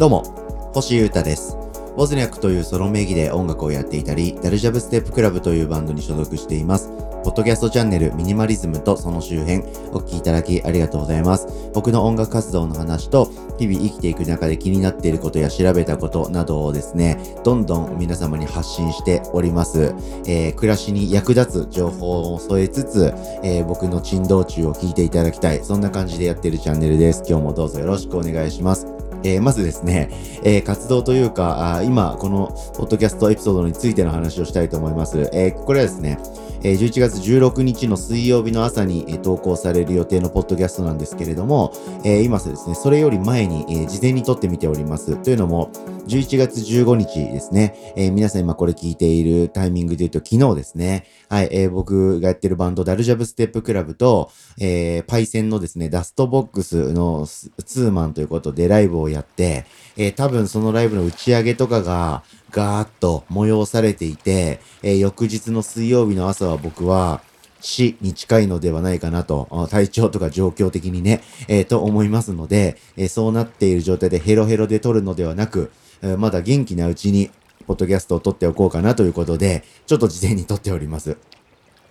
どうも、星優太です。ウォズニャックというソロ名義で音楽をやっていたり、ダルジャブステップクラブというバンドに所属しています。ポッドキャストチャンネルミニマリズムとその周辺、お聞きいただきありがとうございます。僕の音楽活動の話と、日々生きていく中で気になっていることや調べたことなどをですね、どんどん皆様に発信しております。えー暮らしに役立つ情報を添えつつ、えー僕の珍道中を聞いていただきたい。そんな感じでやっているチャンネルです。今日もどうぞよろしくお願いします。えーまずですね、えー活動というか、あ今、この、ポッドキャストエピソードについての話をしたいと思います。えーこれはですね、えー11月16日の水曜日の朝に、投稿される予定のポッドキャストなんですけれども、えー今ですね、それより前に、事前に撮ってみております。というのも、11月15日ですね、皆さん今これ聞いているタイミングで言うと昨日ですね、はい、僕がやってるバンド、ダルジャブステップクラブと、パイセンのですね、ダストボックスのツーマンということでライブをやって、多分そのライブの打ち上げとかが、ガーッと催されていて、えー翌日の水曜日の朝は僕は、死に近いのではないかなと、体調とか状況的にね、えーと思いますので、えーそうなっている状態でヘロヘロで撮るのではなく、えまだ元気なうちに、ポッドキャストを撮っておこうかなということで、ちょっと事前に撮っております。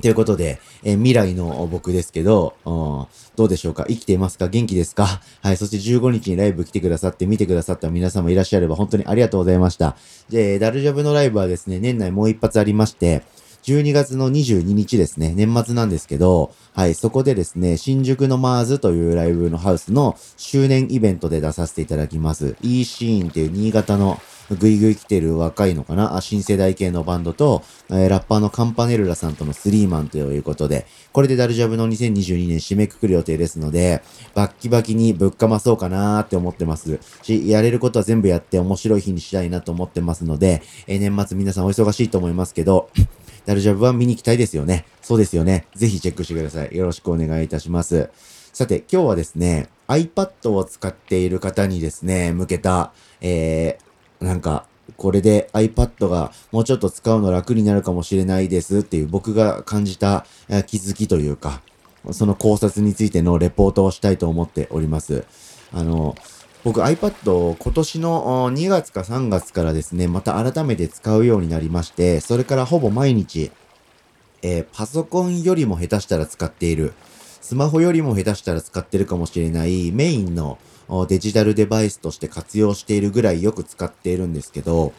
ということで、えー未来の僕ですけど、うんどうでしょうか？生きていますか？元気ですか？はい。そして15日にライブ来てくださって、見てくださった皆様いらっしゃれば本当にありがとうございました。で、ダルジャブのライブはですね、年内もう一発ありまして、12月の22日ですね、年末なんですけど、はい、そこでですね、新宿のマーズというライブのハウスの周年イベントで出させていただきます。e シーンっていう新潟のぐいぐい来てる若いのかな？新世代系のバンドと、えーラッパーのカンパネルラさんとのスリーマンということで、これでダルジャブの2022年締めくくる予定ですので、バッキバキにぶっかまそうかなーって思ってますし、やれることは全部やって面白い日にしたいなと思ってますので、えー年末皆さんお忙しいと思いますけど、ダルジャブは見に行きたいですよね。そうですよね。ぜひチェックしてください。よろしくお願いいたします。さて、今日はですね、iPad を使っている方にですね、向けた、えー、なんか、これで iPad がもうちょっと使うの楽になるかもしれないですっていう僕が感じた気づきというか、その考察についてのレポートをしたいと思っております。あの、僕 iPad を今年の2月か3月からですね、また改めて使うようになりまして、それからほぼ毎日、えーパソコンよりも下手したら使っている、スマホよりも下手したら使ってるかもしれないメインのデジタルデバイスとして活用しているぐらいよく使っているんですけど、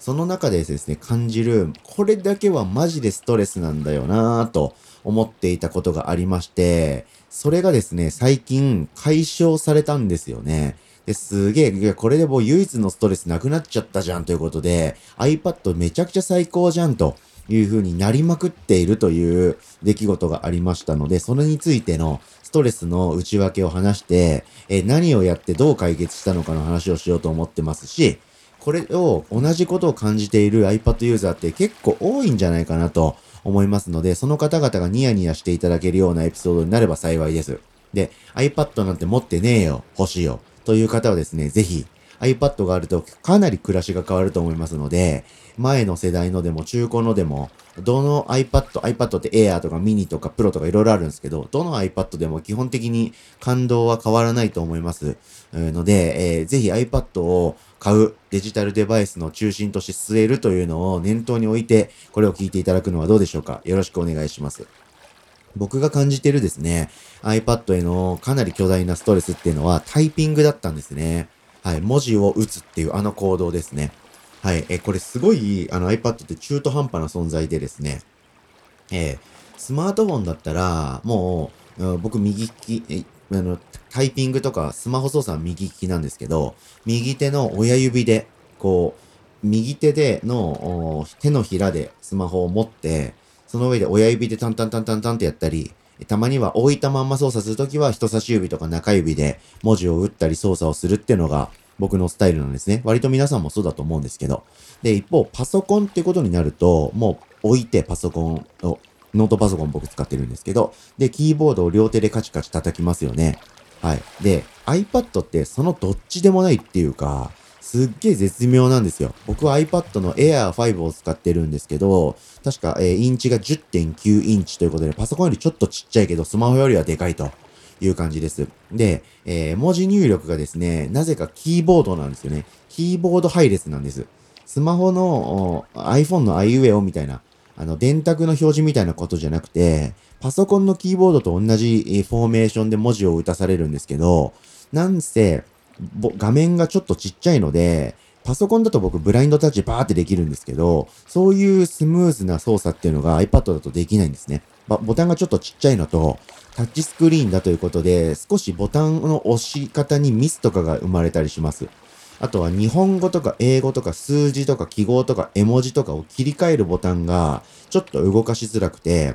その中でですね、感じる、これだけはマジでストレスなんだよなぁと思っていたことがありまして、それがですね、最近解消されたんですよね。ですげえ、これでもう唯一のストレスなくなっちゃったじゃんということで、iPad めちゃくちゃ最高じゃんという風になりまくっているという出来事がありましたので、それについてのストレスの内訳を話して、えー何をやってどう解決したのかの話をしようと思ってますし、これを同じことを感じている iPad ユーザーって結構多いんじゃないかなと思いますので、その方々がニヤニヤしていただけるようなエピソードになれば幸いです。で、iPad なんて持ってねえよ、欲しいよ、という方はですね、ぜひ iPad があるとかなり暮らしが変わると思いますので、前の世代のでも中古のでも、どの iPad、iPad って Air とか Mini とか Pro とかいろいろあるんですけど、どの iPad でも基本的に感動は変わらないと思います。ので、えーぜひ iPad を買うデジタルデバイスの中心として据えるというのを念頭に置いて、これを聞いていただくのはどうでしょうかよろしくお願いします。僕が感じてるですね、iPad へのかなり巨大なストレスっていうのはタイピングだったんですね。はい、文字を打つっていうあの行動ですね。はい、え、これすごい、あの iPad って中途半端な存在でですね、えースマートフォンだったら、もう、僕右利き、あの、タイピングとかスマホ操作は右利きなんですけど、右手の親指で、こう、右手での手のひらでスマホを持って、その上で親指でタンタンタンタンタンってやったり、たまには置いたまんま操作するときは人差し指とか中指で文字を打ったり操作をするっていうのが僕のスタイルなんですね。割と皆さんもそうだと思うんですけど。で、一方、パソコンってことになると、もう置いてパソコンを、ノートパソコン僕使ってるんですけど、で、キーボードを両手でカチカチ叩きますよね。はい。で、iPad ってそのどっちでもないっていうか、すっげえ絶妙なんですよ。僕は iPad の Air 5を使ってるんですけど、確か、えーインチが10.9インチということで、パソコンよりちょっとちっちゃいけど、スマホよりはでかいという感じです。で、えー、文字入力がですね、なぜかキーボードなんですよね。キーボード配列なんです。スマホの iPhone の iUEO みたいな、あの、電卓の表示みたいなことじゃなくて、パソコンのキーボードと同じフォーメーションで文字を打たされるんですけど、なんせ、画面がちょっとちっちゃいので、パソコンだと僕ブラインドタッチバーってできるんですけど、そういうスムーズな操作っていうのが iPad だとできないんですね。ボタンがちょっとちっちゃいのと、タッチスクリーンだということで、少しボタンの押し方にミスとかが生まれたりします。あとは日本語とか英語とか数字とか記号とか絵文字とかを切り替えるボタンがちょっと動かしづらくて、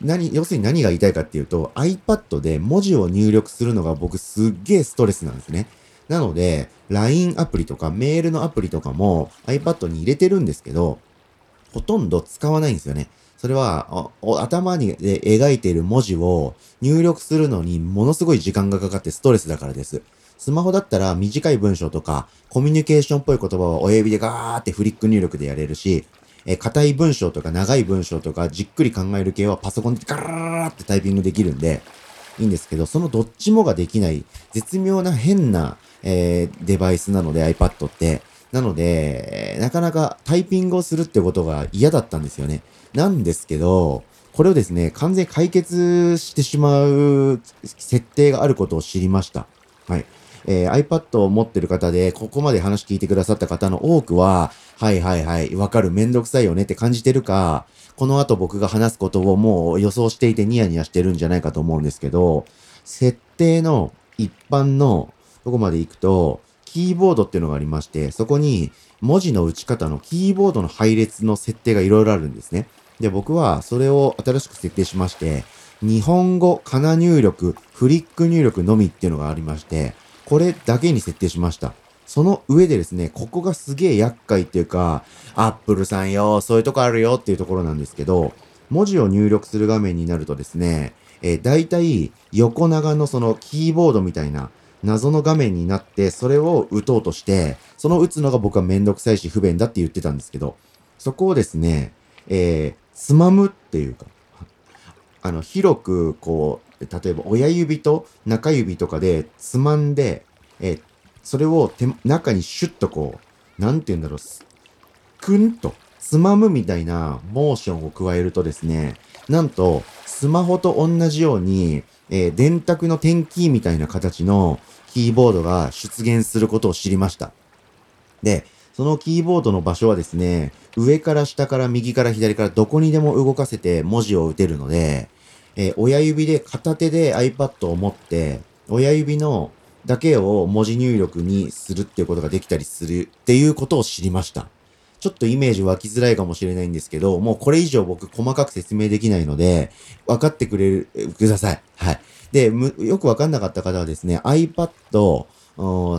何、要するに何が言いたいかっていうと iPad で文字を入力するのが僕すっげえストレスなんですね。なので、LINE アプリとかメールのアプリとかも iPad に入れてるんですけど、ほとんど使わないんですよね。それは、頭にで描いている文字を入力するのにものすごい時間がかかってストレスだからです。スマホだったら短い文章とかコミュニケーションっぽい言葉を親指でガーってフリック入力でやれるし、え硬い文章とか長い文章とかじっくり考える系はパソコンでガラララってタイピングできるんで、いいんですけど、そのどっちもができない絶妙な変なえー、デバイスなので iPad って。なので、なかなかタイピングをするってことが嫌だったんですよね。なんですけど、これをですね、完全解決してしまう設定があることを知りました。はい。えー、iPad を持ってる方で、ここまで話聞いてくださった方の多くは、はいはいはい、わかる、めんどくさいよねって感じてるか、この後僕が話すことをもう予想していてニヤニヤしてるんじゃないかと思うんですけど、設定の一般のとこまで行くと、キーボードっていうのがありまして、そこに文字の打ち方のキーボードの配列の設定がいろいろあるんですね。で、僕はそれを新しく設定しまして、日本語、かな入力、フリック入力のみっていうのがありまして、これだけに設定しました。その上でですね、ここがすげえ厄介っていうか、アップルさんよ、そういうとこあるよっていうところなんですけど、文字を入力する画面になるとですね、えー、大体横長のそのキーボードみたいな謎の画面になって、それを打とうとして、その打つのが僕はめんどくさいし不便だって言ってたんですけど、そこをですね、えー、つまむっていうか、あの、広く、こう、例えば親指と中指とかでつまんで、え、それを手中にシュッとこう、なんて言うんだろう、くんとつまむみたいなモーションを加えるとですね、なんと、スマホと同じように、えー、電卓の点キーみたいな形のキーボードが出現することを知りました。で、そのキーボードの場所はですね、上から下から右から左からどこにでも動かせて文字を打てるので、えー、親指で片手で iPad を持って、親指のだけを文字入力にするっていうことができたりするっていうことを知りました。ちょっとイメージ湧きづらいかもしれないんですけど、もうこれ以上僕細かく説明できないので、分かってくれる、ください。はい。で、よくわかんなかった方はですね、iPad、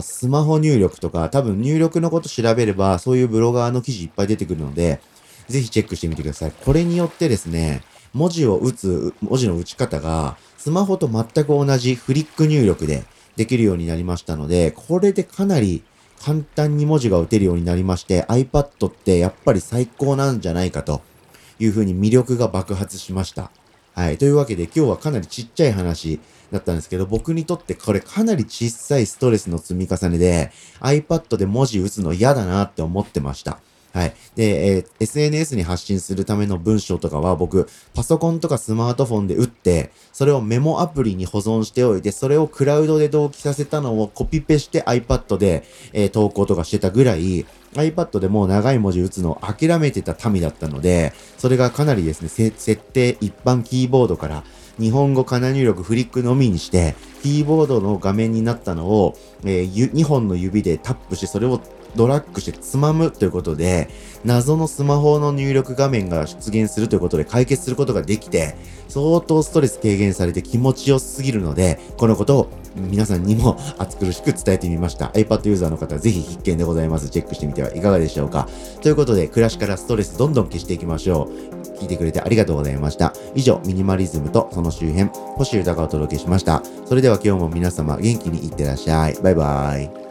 スマホ入力とか、多分入力のこと調べれば、そういうブロガーの記事いっぱい出てくるので、ぜひチェックしてみてください。これによってですね、文字を打つ、文字の打ち方が、スマホと全く同じフリック入力でできるようになりましたので、これでかなり簡単に文字が打てるようになりまして、iPad ってやっぱり最高なんじゃないかというふうに魅力が爆発しました。はい。というわけで今日はかなりちっちゃい話だったんですけど、僕にとってこれかなり小さいストレスの積み重ねで iPad で文字打つの嫌だなって思ってました。はい。で、えー、SNS に発信するための文章とかは僕、パソコンとかスマートフォンで打って、それをメモアプリに保存しておいて、それをクラウドで同期させたのをコピペして iPad で、えー、投稿とかしてたぐらい、iPad でもう長い文字打つのを諦めてた民だったので、それがかなりですね、設定一般キーボードから日本語かな入力フリックのみにして、キーボードの画面になったのを、えー、2本の指でタップして、それをドラッグしてつまむということで、謎のスマホの入力画面が出現するということで解決することができて、相当ストレス軽減されて気持ちよすぎるので、このことを皆さんにも熱苦しく伝えてみました。iPad ユーザーの方はぜひ必見でございます。チェックしてみてはいかがでしょうか。ということで、暮らしからストレスどんどん消していきましょう。聞いてくれてありがとうございました。以上、ミニマリズムとその周辺、星豊がお届けしました。それでは今日も皆様元気にいってらっしゃい。バイバーイ。